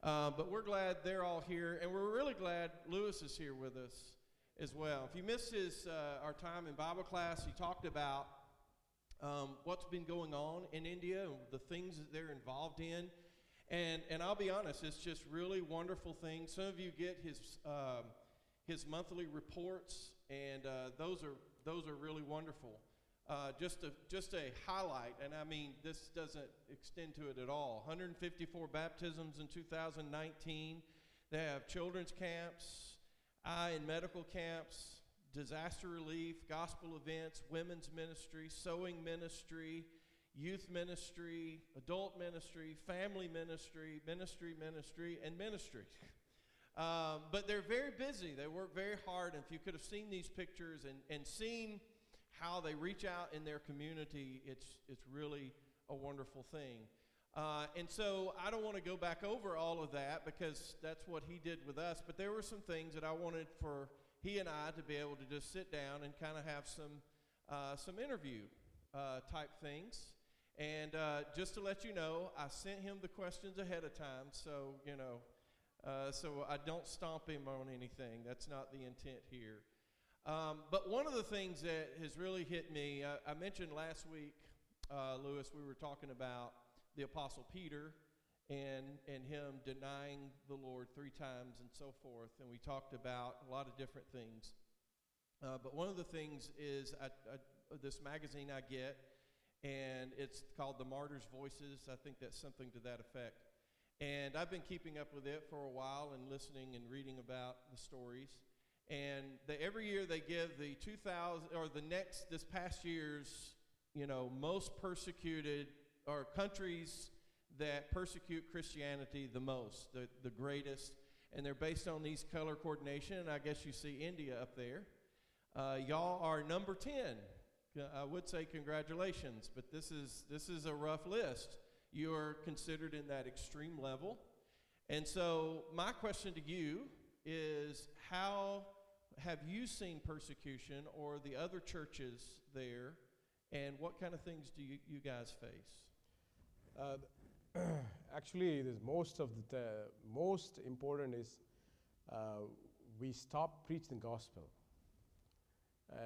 Uh, but we're glad they're all here, and we're really glad Lewis is here with us as well. If you missed his, uh, our time in Bible class, he talked about um, what's been going on in India and the things that they're involved in. And, and I'll be honest, it's just really wonderful things. Some of you get his, um, his monthly reports, and uh, those, are, those are really wonderful. Uh, just, a, just a highlight, and I mean, this doesn't extend to it at all. 154 baptisms in 2019. They have children's camps, eye and medical camps, disaster relief, gospel events, women's ministry, sewing ministry, youth ministry, adult ministry, family ministry, ministry, ministry, and ministry. Um, but they're very busy. They work very hard. And if you could have seen these pictures and, and seen how they reach out in their community, it's, it's really a wonderful thing. Uh, and so I don't want to go back over all of that because that's what he did with us. But there were some things that I wanted for he and I to be able to just sit down and kind of have some uh, some interview uh, type things. And uh, just to let you know, I sent him the questions ahead of time, so you know, uh, so I don't stomp him on anything. That's not the intent here. Um, but one of the things that has really hit me, I mentioned last week, uh, Lewis, we were talking about the Apostle Peter and, and him denying the Lord three times and so forth. And we talked about a lot of different things. Uh, but one of the things is I, I, this magazine I get, and it's called The Martyrs' Voices. I think that's something to that effect. And I've been keeping up with it for a while and listening and reading about the stories. And they, every year they give the 2000 or the next this past year's, you know, most persecuted or countries that persecute Christianity the most, the, the greatest. And they're based on these color coordination. And I guess you see India up there. Uh, y'all are number 10. I would say congratulations, but this is, this is a rough list. You are considered in that extreme level. And so, my question to you is how have you seen persecution or the other churches there, and what kind of things do you, you guys face? Uh, actually, most of the most important is uh, we stop preaching the gospel.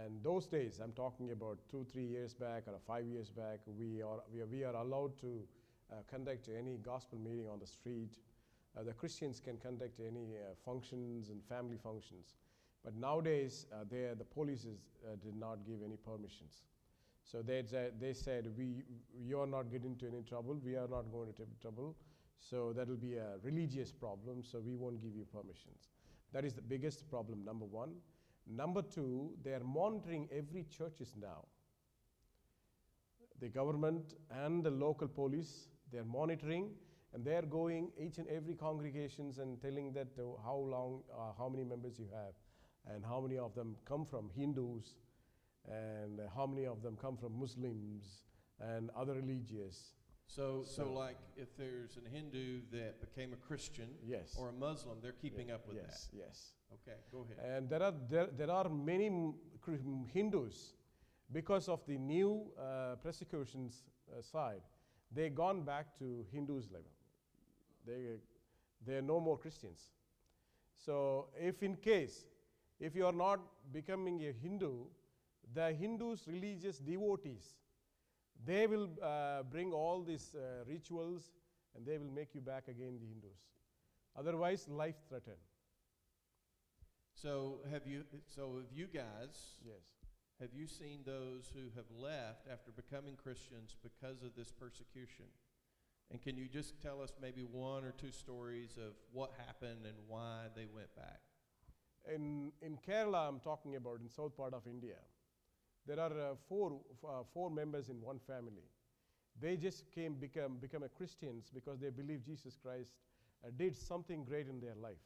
And those days, I'm talking about two, three years back or five years back, we are, we are, we are allowed to uh, conduct any gospel meeting on the street. Uh, the Christians can conduct any uh, functions and family functions. But nowadays, uh, the police uh, did not give any permissions. So they, they said, we, you're not getting into any trouble, we are not going to trouble. So that will be a religious problem, so we won't give you permissions. That is the biggest problem, number one. Number two, they are monitoring every churches now. The government and the local police, they are monitoring and they are going each and every congregations and telling that uh, how long, uh, how many members you have and how many of them come from Hindus and how many of them come from Muslims and other religious. So, so, so like if there's a Hindu that became a Christian yes. or a Muslim, they're keeping up with yes, that. Yes, yes. Okay, go ahead. And there are, there, there are many Hindus, because of the new uh, persecutions uh, side, they gone back to Hindus level. They, they are no more Christians. So if in case, if you are not becoming a Hindu, the Hindus, religious devotees, they will uh, bring all these uh, rituals and they will make you back again the Hindus. Otherwise, life threatened. So have you? So have you guys? Yes. Have you seen those who have left after becoming Christians because of this persecution? And can you just tell us maybe one or two stories of what happened and why they went back? In, in Kerala, I'm talking about in south part of India, there are uh, four, uh, four members in one family. They just came become, become a Christians because they believe Jesus Christ uh, did something great in their life.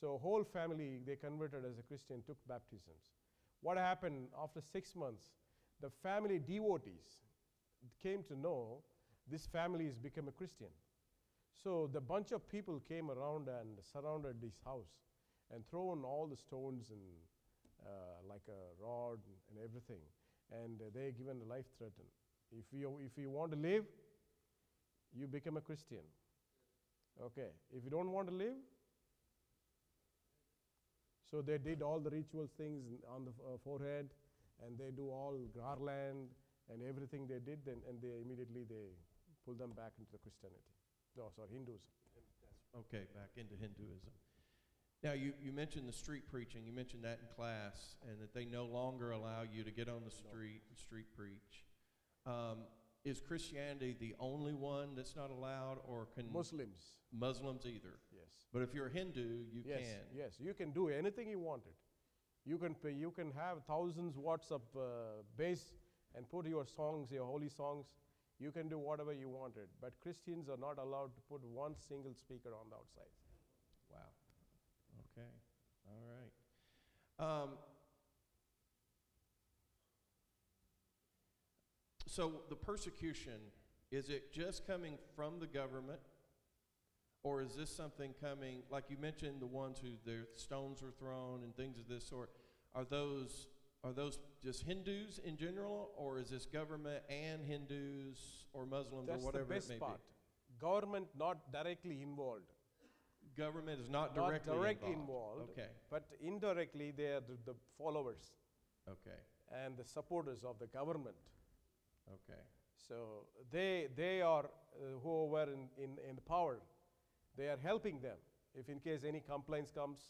So whole family, they converted as a Christian, took baptisms. What happened after six months, the family devotees came to know this family has become a Christian. So the bunch of people came around and surrounded this house and thrown all the stones and uh, like a rod and everything. And uh, they given a life threaten. If you, if you want to live, you become a Christian. Okay, if you don't want to live, so they did all the ritual things on the uh, forehead, and they do all garland and everything they did, then, and they immediately they pull them back into the Christianity. No, sorry, Hindus. Okay, back into Hinduism. Now, you, you mentioned the street preaching. You mentioned that in class, and that they no longer allow you to get on the street and street preach. Um, is Christianity the only one that's not allowed, or can Muslims, Muslims either? yes. But if you're a Hindu, you yes, can. yes, you can do anything you wanted. You can pay, you can have thousands watts of uh, bass and put your songs, your holy songs. You can do whatever you wanted, but Christians are not allowed to put one single speaker on the outside. Wow. Okay. All right. Um, so the persecution is it just coming from the government, or is this something coming like you mentioned the ones who their stones were thrown and things of this sort? Are those are those just Hindus in general, or is this government and Hindus or Muslims That's or whatever the best it may part. Government not directly involved, be? Government is not not directly directly involved. involved, Okay. but indirectly they are the, the followers Okay. and the supporters of the government. Okay. So they, they are uh, who were in, in, in power. They are helping them. If in case any complaints comes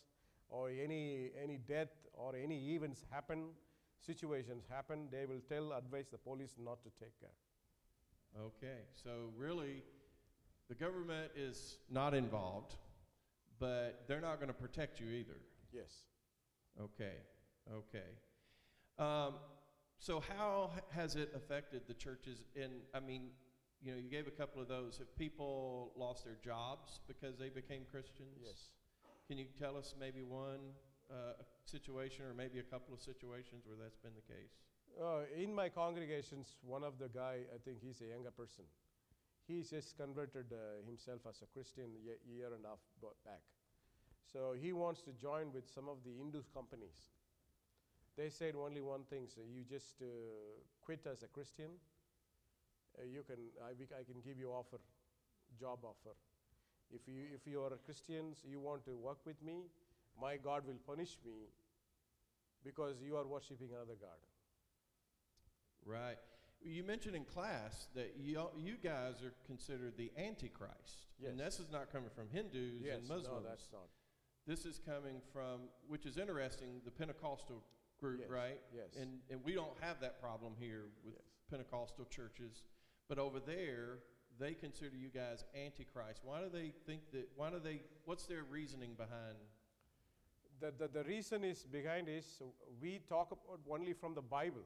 or any, any death or any events happen, situations happen, they will tell, advise the police not to take care. Okay, so really, the government is not involved, but they're not going to protect you either. Yes. Okay, okay. Um, so how has it affected the churches? In I mean, you know, you gave a couple of those. Have people lost their jobs because they became Christians? Yes. Can you tell us maybe one uh, situation or maybe a couple of situations where that's been the case? Uh, in my congregations, one of the guy, I think he's a younger person. He just converted uh, himself as a Christian a year and a half back. So he wants to join with some of the Hindu companies. They said only one thing: so you just uh, quit as a Christian. Uh, you can, I, I can give you offer, job offer. If you if you are Christians, you want to work with me, my God will punish me because you are worshiping another God. Right. You mentioned in class that you, you guys are considered the Antichrist. And this is not coming from Hindus yes, and Muslims. no, that's not. This is coming from, which is interesting, the Pentecostal group, Yes, right? yes. And, and we don't have that problem here with Yes. Pentecostal churches. But over there, they consider you guys Antichrist. Why do they think that, why do they, what's their reasoning behind? The, the, the reason is behind is we talk about only from the Bible,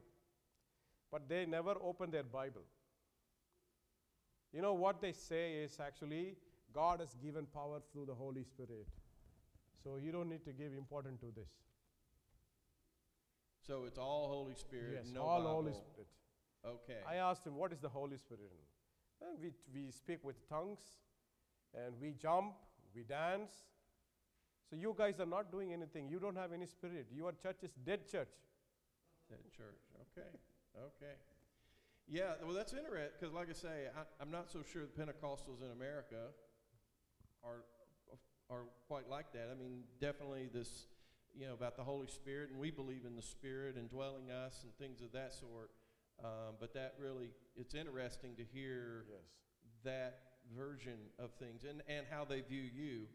but they never open their Bible. You know what they say is actually God has given power through the Holy Spirit. So you don't need to give importance to this. So it's all Holy Spirit, yes, no all Bible. Holy Spirit. Okay. I asked him, what is the Holy Spirit? And we, we speak with tongues, and we jump, we dance. So you guys are not doing anything. You don't have any spirit. Your church is dead church. At church. Okay. Okay. Yeah, well, that's interesting because, like I say, I, I'm not so sure the Pentecostals in America are are quite like that. I mean, definitely this, you know, about the Holy Spirit, and we believe in the Spirit indwelling us and things of that sort. Um, but that really, it's interesting to hear Yes. that version of things and, and how they view you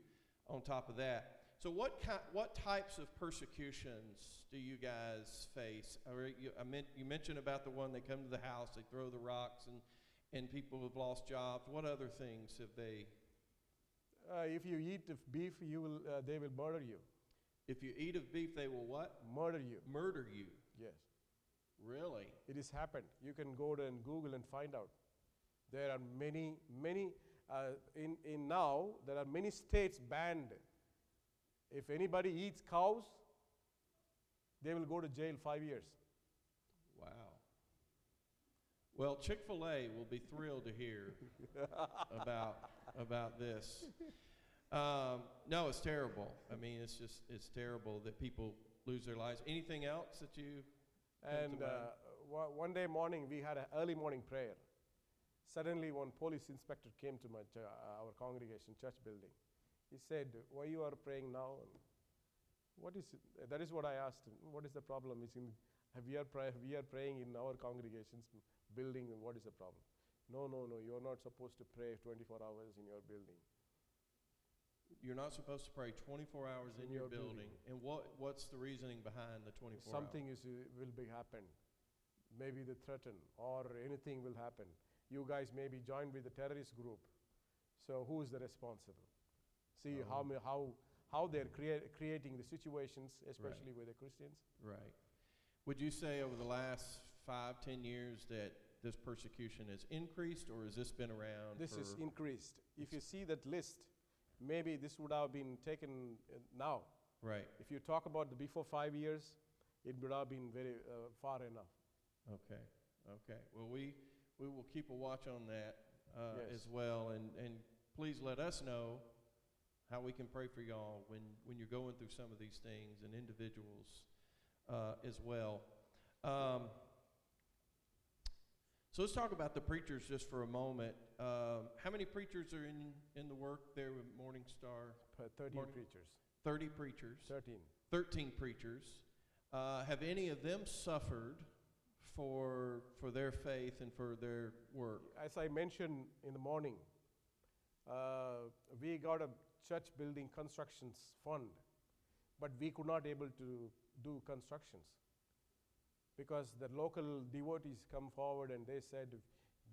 on top of that. So, what, ki- what types of persecutions do you guys face? You, I meant, you mentioned about the one they come to the house, they throw the rocks, and, and people have lost jobs. What other things have they? Uh, if you eat of beef, you will, uh, they will murder you. If you eat of beef, they will what? Murder you. Murder you. Yes. Really? It has happened. You can go to and Google and find out. There are many, many, uh, in, in now, there are many states banned. If anybody eats cows, they will go to jail five years. Wow. Well, Chick fil A will be thrilled to hear about, about this. Um, no, it's terrible. I mean, it's just, it's terrible that people lose their lives. Anything else that you, And uh, wa- one day morning, we had an early morning prayer. Suddenly, one police inspector came to my ch- uh, our congregation church building. He said, "Why you are praying now?" What is it? That is what I asked him. What is the problem? Is in we are pray- we are praying in our congregation's building. What is the problem? No, no, no. You are not supposed to pray 24 hours in your building. You're not supposed to pray 24 hours in, In your, your building. building. And what, what's the reasoning behind the 24 Something hours? is will be happen. Maybe they threaten or anything will happen. You guys may be joined with a terrorist group. So who is the responsible? See how Oh. ma- how how they're crea- creating the situations, especially with the Christians. Right. Would you say over the last five, ten years that this persecution has increased, or has this been around This is increased. If you see that list, maybe this would have been taken uh, now. right? If you talk about the before five years, it would have been very uh, far enough. Okay, okay. Well, we, we will keep a watch on that uh, Yes. as well, and, and please let us know how we can pray for y'all when, when you're going through some of these things and individuals uh, as well. Um, so let's talk about the preachers just for a moment. Um, how many preachers are in, in the work there with Morning Star? Per 13 Morning. preachers. 30 preachers. 13. 13 preachers. Uh, have any of them suffered for, for their faith and for their work? As I mentioned in the morning, uh, we got a church building constructions fund, but we could not able to do constructions because the local devotees come forward and they said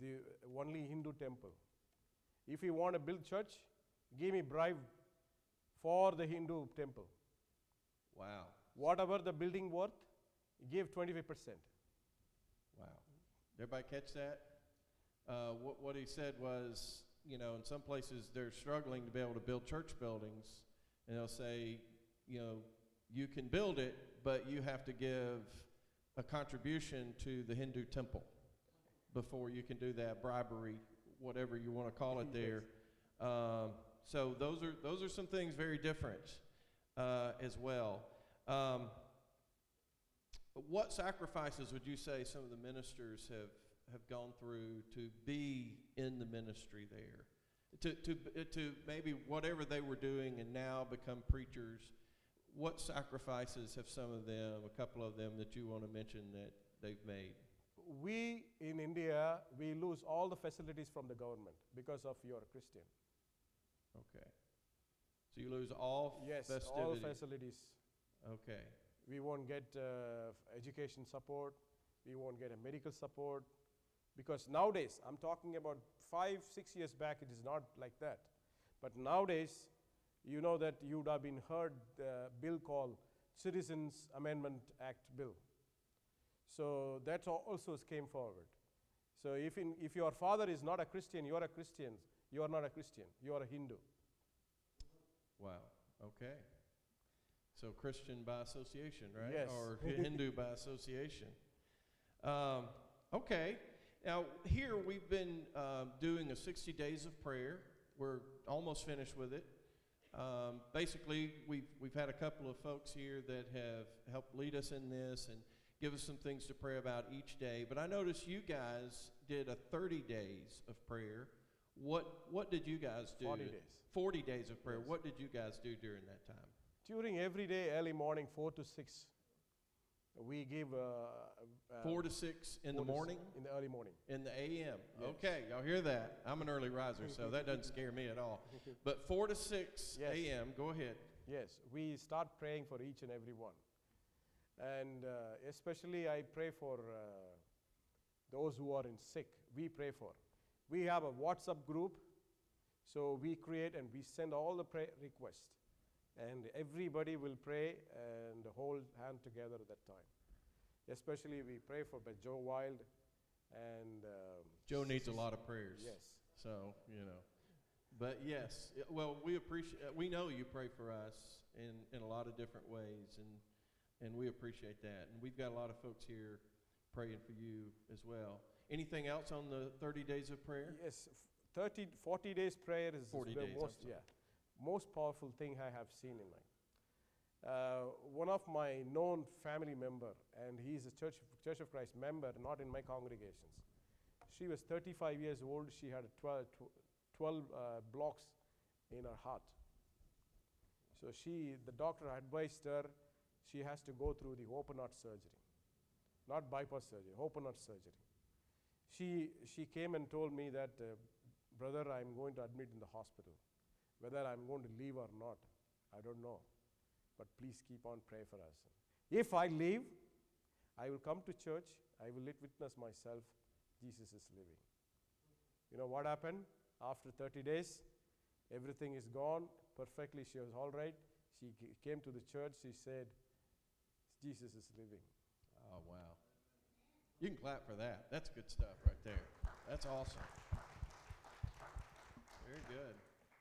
the only Hindu temple. If you want to build church, give me bribe for the Hindu temple. Wow. Whatever the building worth, give 25%. Wow. Everybody catch that? Uh, what, what he said was, you know, in some places they're struggling to be able to build church buildings, and they'll say, you know, you can build it, but you have to give a contribution to the Hindu temple before you can do that bribery, whatever you want to call it there. Um, so those are those are some things very different uh, as well. Um, what sacrifices would you say some of the ministers have, have gone through to be in the ministry there? To, to, to maybe whatever they were doing and now become preachers, what sacrifices have some of them, a couple of them that you want to mention that they've made? we in India, we lose all the facilities from the government because of you're a Christian. Okay. So you lose all Yes, festivities. all facilities. Okay. We won't get uh, education support. We won't get a medical support. Because nowadays, I'm talking about five, six years back, it is not like that. But nowadays, you know that you would have been heard the bill called Citizens Amendment Act Bill. So that also came forward. So if, in, if your father is not a Christian, you are a Christian. You are not a Christian. You are a Hindu. Wow. Okay. So Christian by association, right? Yes. Or Hindu by association. Um, okay. Now here we've been um, doing a 60 days of prayer. We're almost finished with it. Um, basically, we've we've had a couple of folks here that have helped lead us in this and give us some things to pray about each day. But I noticed you guys did a 30 days of prayer. What what did you guys do? 40 days. 40 days of prayer. Yes. What did you guys do during that time? During every day, early morning, 4 to 6, we give. Uh, uh, Four to six in the four morning? In the early morning. In the AM. Yes. Okay, y'all hear that? I'm an early riser, so that doesn't scare me at all. But 4 to 6 Yes. AM, go ahead. Yes, we start praying for each and every one. And uh, especially, I pray for uh, those who are in sick. We pray for. We have a WhatsApp group, so we create and we send all the prayer requests. And everybody will pray and hold hand together at that time. Especially, we pray for Joe Wild and. Um, Joe needs a lot of prayers. Yes. So, you know. But yes, well, we appreciate, we know you pray for us in, in a lot of different ways, and, and we appreciate that. And we've got a lot of folks here praying for you as well. Anything else on the 30 days of prayer? Yes, 30, 40 days prayer is 40 the days, most, yeah, most powerful thing I have seen in my. Uh, one of my known family member, and he is a Church Church of Christ member, not in my congregations. She was 35 years old. She had 12, 12 uh, blocks in her heart. So she, the doctor advised her, she has to go through the open heart surgery, not bypass surgery, open heart surgery. She, she came and told me that, uh, brother, I'm going to admit in the hospital. Whether I'm going to leave or not, I don't know. But please keep on praying for us. If I leave, I will come to church, I will witness myself, Jesus is living. You know what happened? After 30 days, everything is gone perfectly. She was all right. She came to the church. She said, Jesus is living. Oh, wow. You can clap for that. That's good stuff right there. That's awesome. Very good.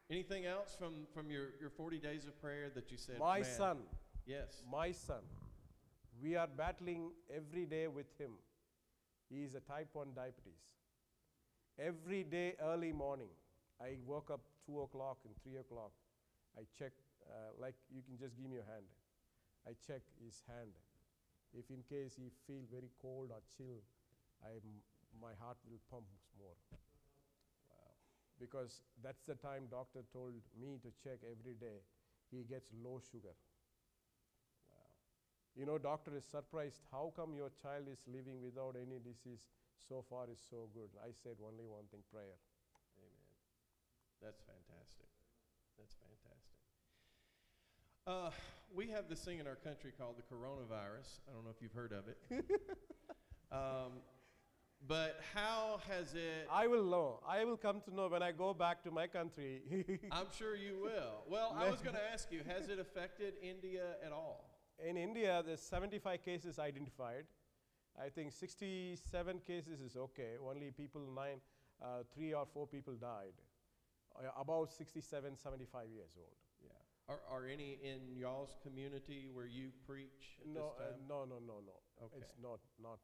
Anything else from, from your, your 40 days of prayer that you said? My son, Yes. my son, we are battling every day with him. He is a type 1 diabetes. Every day, early morning, I woke up 2 o'clock and 3 o'clock. I check, uh, like you can just give me your hand. I check his hand. If in case he feel very cold or chill, I, my heart will pump more. Because that's the time doctor told me to check every day. He gets low sugar. Wow. You know, doctor is surprised. How come your child is living without any disease so far is so good? I said only one thing, prayer. Amen. That's fantastic. That's fantastic. Uh, we have this thing in our country called the coronavirus. I don't know if you've heard of it. um, but how has it? I will know. I will come to know when I go back to my country. I'm sure you will. Well, I was going to ask you, has it affected India at all? In India, there's 75 cases identified. I think 67 cases is okay. Only people nine, uh, three or four people died. Uh, about 67, 75 years old. Yeah. Are, are any in y'all's community where you preach No, uh, no, no, no, no. Okay. It's not, not.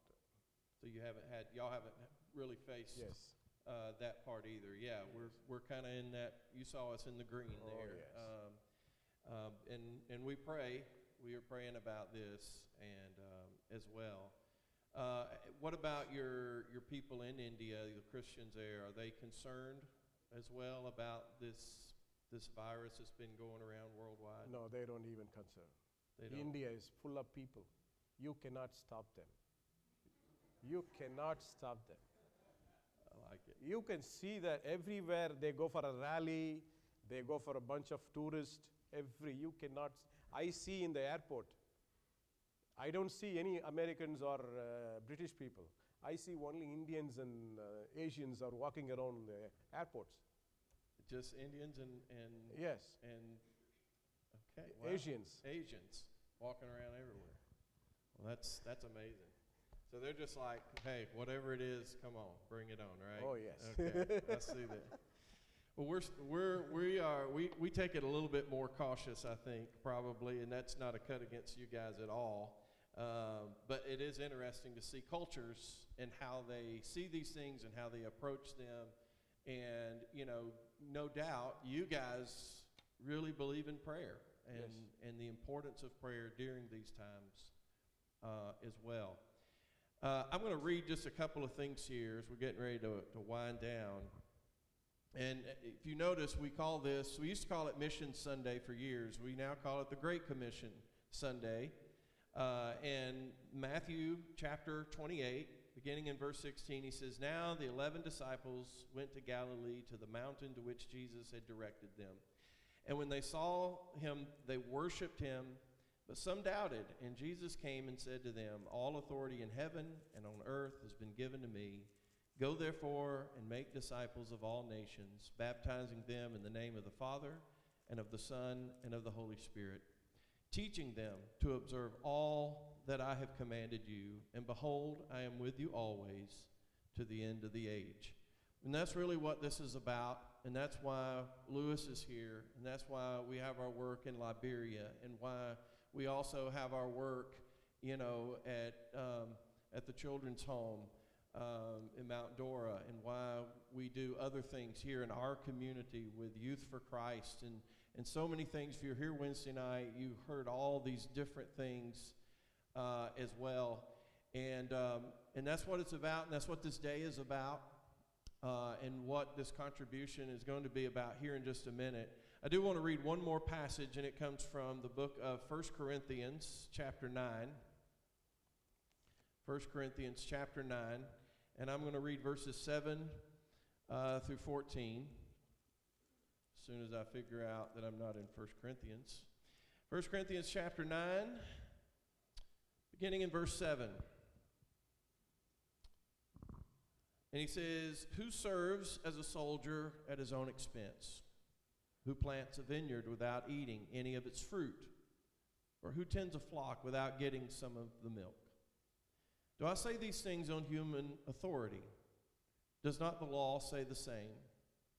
So you haven't had, y'all haven't really faced Yes. uh, that part either. Yeah, we're we're kind of in that. You saw us in the green Oh, there, yes. um, um, and and we pray. We are praying about this and um, as well. Uh, what about your your people in India, the Christians there? Are they concerned as well about this this virus that's been going around worldwide? No, they don't even concern. they don't. India is full of people. You cannot stop them. You cannot stop them. I like it. You can see that everywhere they go for a rally, they go for a bunch of tourists. Every you cannot. I see in the airport. I don't see any Americans or uh, British people. I see only Indians and uh, Asians are walking around the airports. Just Indians and and Yes, and okay, wow. Asians. Asians walking around everywhere. Well, that's that's amazing. So they're just like, hey, whatever it is, come on, bring it on, right? Oh, yes. Okay, I see that. Well, we're we're we are we we take it a little bit more cautious, I think, probably, and that's not a cut against you guys at all. Um, but it is interesting to see cultures and how they see these things and how they approach them. And you know, no doubt, you guys really believe in prayer and Yes. and the importance of prayer during these times uh, as well. Uh, I'm going to read just a couple of things here as we're getting ready to, to wind down. And uh, if you notice, we call this, we used to call it Mission Sunday for years. We now call it the Great Commission Sunday. Uh, and Matthew chapter 28, beginning in verse 16, he says, Now the eleven disciples went to Galilee to the mountain to which Jesus had directed them. And when they saw him, they worshiped him, but some doubted. And Jesus came and said to them, All authority in heaven and on earth has been given to me. Go therefore and make disciples of all nations, baptizing them in the name of the Father and of the Son and of the Holy Spirit, teaching them to observe all that I have commanded you. And behold, I am with you always to the end of the age. And that's really what this is about. And that's why Lewis is here. And that's why we have our work in Liberia. And why we also have our work, you know, at, um, at the children's home um, in Mount Dora. And why we do other things here in our community with Youth for Christ. And, and so many things. If you're here Wednesday night, you heard all these different things uh, as well. And, um, and that's what it's about. And that's what this day is about uh, and what this contribution is going to be about here in just a minute. I do want to read one more passage, and it comes from the book of 1 Corinthians, chapter 9. 1 Corinthians, chapter 9, and I'm going to read verses 7 uh, through 14 as soon as I figure out that I'm not in 1 Corinthians. 1 Corinthians, chapter 9, beginning in verse 7. And he says, Who serves as a soldier at his own expense? Who plants a vineyard without eating any of its fruit? Or who tends a flock without getting some of the milk? Do I say these things on human authority? Does not the law say the same?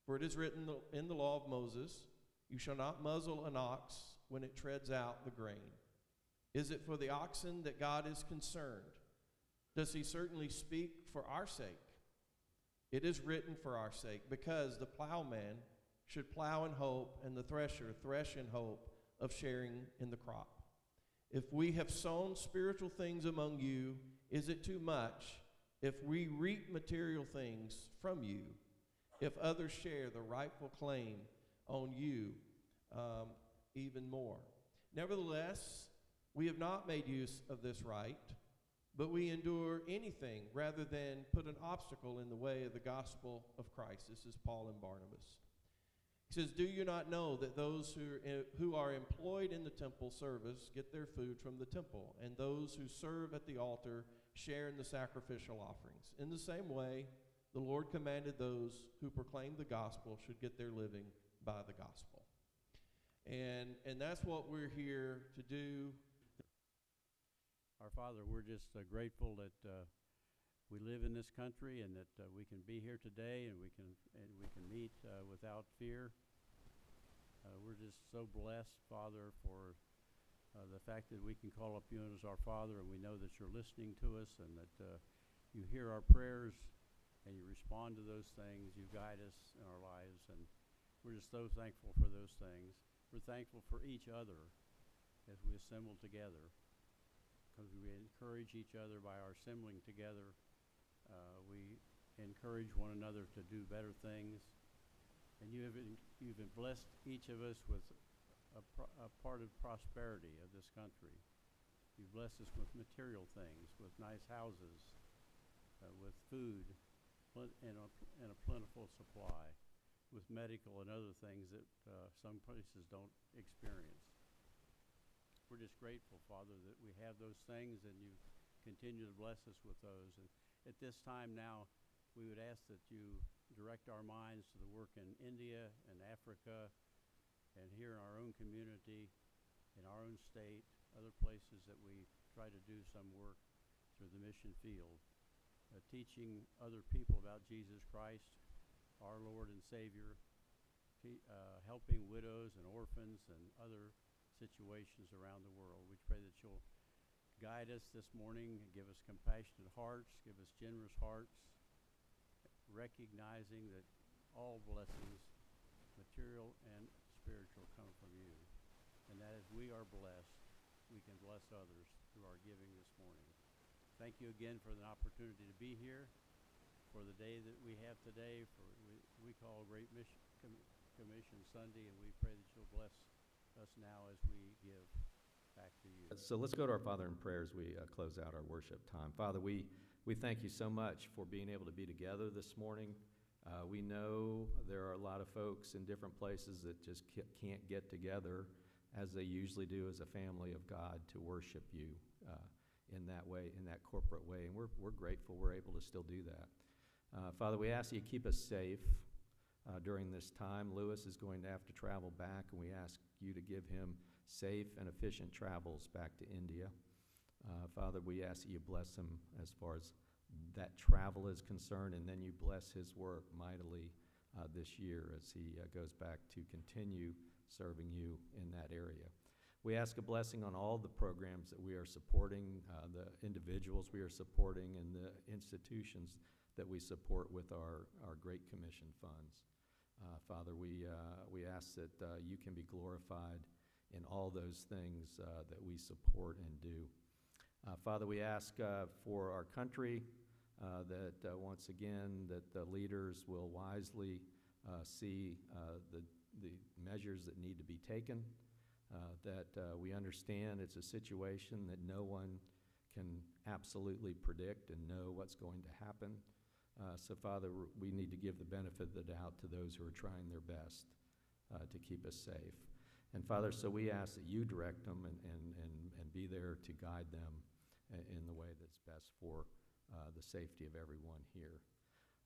For it is written in the law of Moses, You shall not muzzle an ox when it treads out the grain. Is it for the oxen that God is concerned? Does he certainly speak for our sake? It is written for our sake, because the plowman should plow in hope, and the thresher thresh in hope of sharing in the crop. If we have sown spiritual things among you, is it too much if we reap material things from you? If others share the rightful claim on you um, even more? Nevertheless, we have not made use of this right but we endure anything rather than put an obstacle in the way of the gospel of Christ. This is Paul and Barnabas. He says, Do you not know that those who who are employed in the temple service get their food from the temple, and those who serve at the altar share in the sacrificial offerings? In the same way, the Lord commanded those who proclaim the gospel should get their living by the gospel. And, and that's what we're here to do our Father, we're just uh, grateful that uh, we live in this country and that uh, we can be here today and we can and we can meet uh, without fear. Uh, we're just so blessed, Father, for uh, the fact that we can call up you as our Father and we know that you're listening to us and that you hear our prayers and you respond to those things. You guide us in our lives and we're just so thankful for those things. We're thankful for each other as we assemble together because we encourage each other by our assembling together. Uh, we encourage one another to do better things. And you have you've blessed each of us with a, pro, a part of prosperity of this country. You've blessed us with material things, with nice houses, uh, with food, and a, and a plentiful supply, with medical and other things that uh, some places don't experience we're just grateful, Father, that we have those things and you continue to bless us with those. And at this time now, we would ask that you direct our minds to the work in India and Africa and here in our own community, in our own state, other places that we try to do some work through the mission field, uh, teaching other people about Jesus Christ, our Lord and Savior, uh, helping widows and orphans and other situations around the world. We pray that you'll guide us this morning, give us compassionate hearts, give us generous hearts, recognizing that all blessings, material and spiritual, come from you. And that as we are blessed, we can bless others through our giving this morning. Thank you again for the opportunity to be here, for the day that we have today, for we, we call Great Mission, Commission Sunday, and we pray that you'll bless us now as we give back to you. So let's go to our Father in prayer as we uh, close out our worship time. Father, we, we thank you so much for being able to be together this morning. Uh, we know there are a lot of folks in different places that just can't get together as they usually do as a family of God to worship you uh, in that way, in that corporate way. And we're, we're grateful we're able to still do that. Uh, Father, we ask you to keep us safe uh, during this time. Lewis is going to have to travel back, and we ask you to give him safe and efficient travels back to India. Uh, Father, we ask that you bless him as far as that travel is concerned, and then you bless his work mightily uh, this year as he uh, goes back to continue serving you in that area. We ask a blessing on all the programs that we are supporting, uh, the individuals we are supporting, and the institutions that we support with our, our Great Commission funds. Uh, Father, we, uh, we ask that you can be glorified in all those things uh, that we support and do. Uh, Father, we ask uh, for our country, uh, that uh, once again, that the leaders will wisely see the, the measures that need to be taken, that we understand it's a situation that no one can absolutely predict and know what's going to happen. Uh, So, Father, we need to give the benefit of the doubt to those who are trying their best uh, to keep us safe. And Father, so we ask that you direct them and, and, and, and be there to guide them in the way that's best for uh, the safety of everyone here.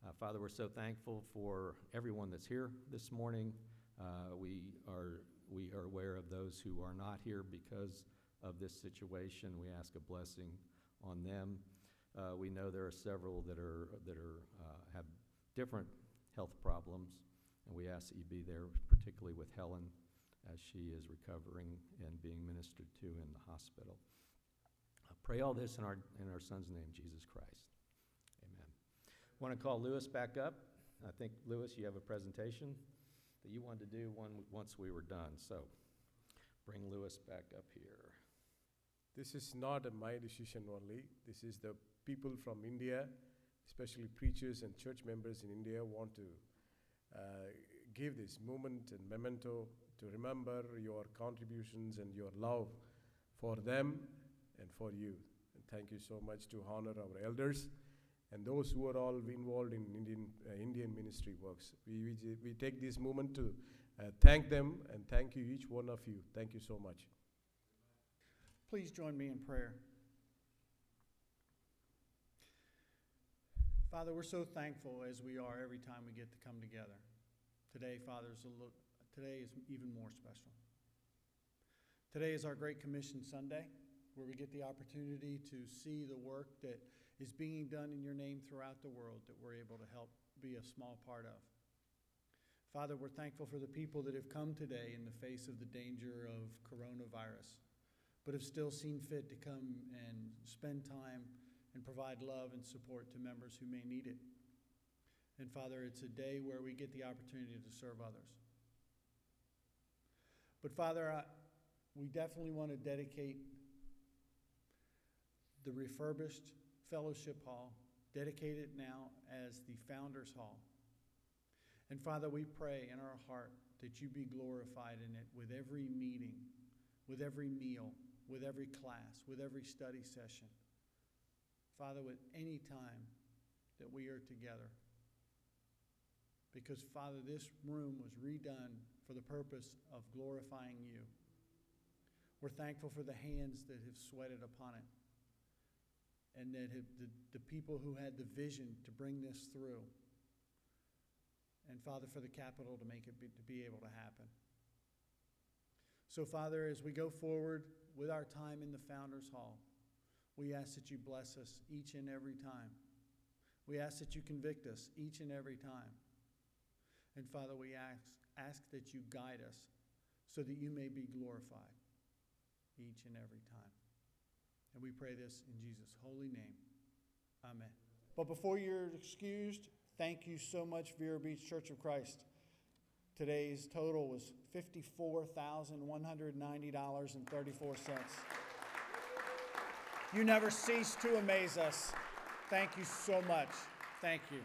Uh, Father, we're so thankful for everyone that's here this morning. Uh, we are we are aware of those who are not here because of this situation. We ask a blessing on them. Uh, we know there are several that are that are uh, have different health problems, and we ask that you be there, particularly with Helen, as she is recovering and being ministered to in the hospital. I pray all this in our in our Son's name, Jesus Christ. Amen. Want to call Lewis back up? I think Lewis, you have a presentation that you wanted to do one once we were done. So, bring Lewis back up here. This is not my decision only. This is the people from India, especially preachers and church members in India, want to uh, give this moment and memento to remember your contributions and your love for them and for you. And thank you so much to honor our elders and those who are all involved in Indian, uh, Indian ministry works. We, we, we take this moment to uh, thank them and thank you, each one of you. Thank you so much. Please join me in prayer. Father, we're so thankful as we are every time we get to come together. Today, Father, is a little, today is even more special. Today is our Great Commission Sunday, where we get the opportunity to see the work that is being done in your name throughout the world that we're able to help be a small part of. Father, we're thankful for the people that have come today in the face of the danger of coronavirus but have still seen fit to come and spend time and provide love and support to members who may need it. And Father, it's a day where we get the opportunity to serve others. But Father, I, we definitely want to dedicate the refurbished fellowship hall, dedicate it now as the Founders Hall. And Father, we pray in our heart that you be glorified in it with every meeting, with every meal, with every class, with every study session. Father, with any time that we are together. Because, Father, this room was redone for the purpose of glorifying you. We're thankful for the hands that have sweated upon it and that have, the, the people who had the vision to bring this through. And, Father, for the capital to make it be, to be able to happen. So, Father, as we go forward with our time in the Founders Hall, we ask that you bless us each and every time. We ask that you convict us each and every time. And Father, we ask, ask that you guide us so that you may be glorified each and every time. And we pray this in Jesus' holy name. Amen. But before you're excused, thank you so much, Vero Beach Church of Christ. Today's total was $54,190.34. You never cease to amaze us. Thank you so much. Thank you.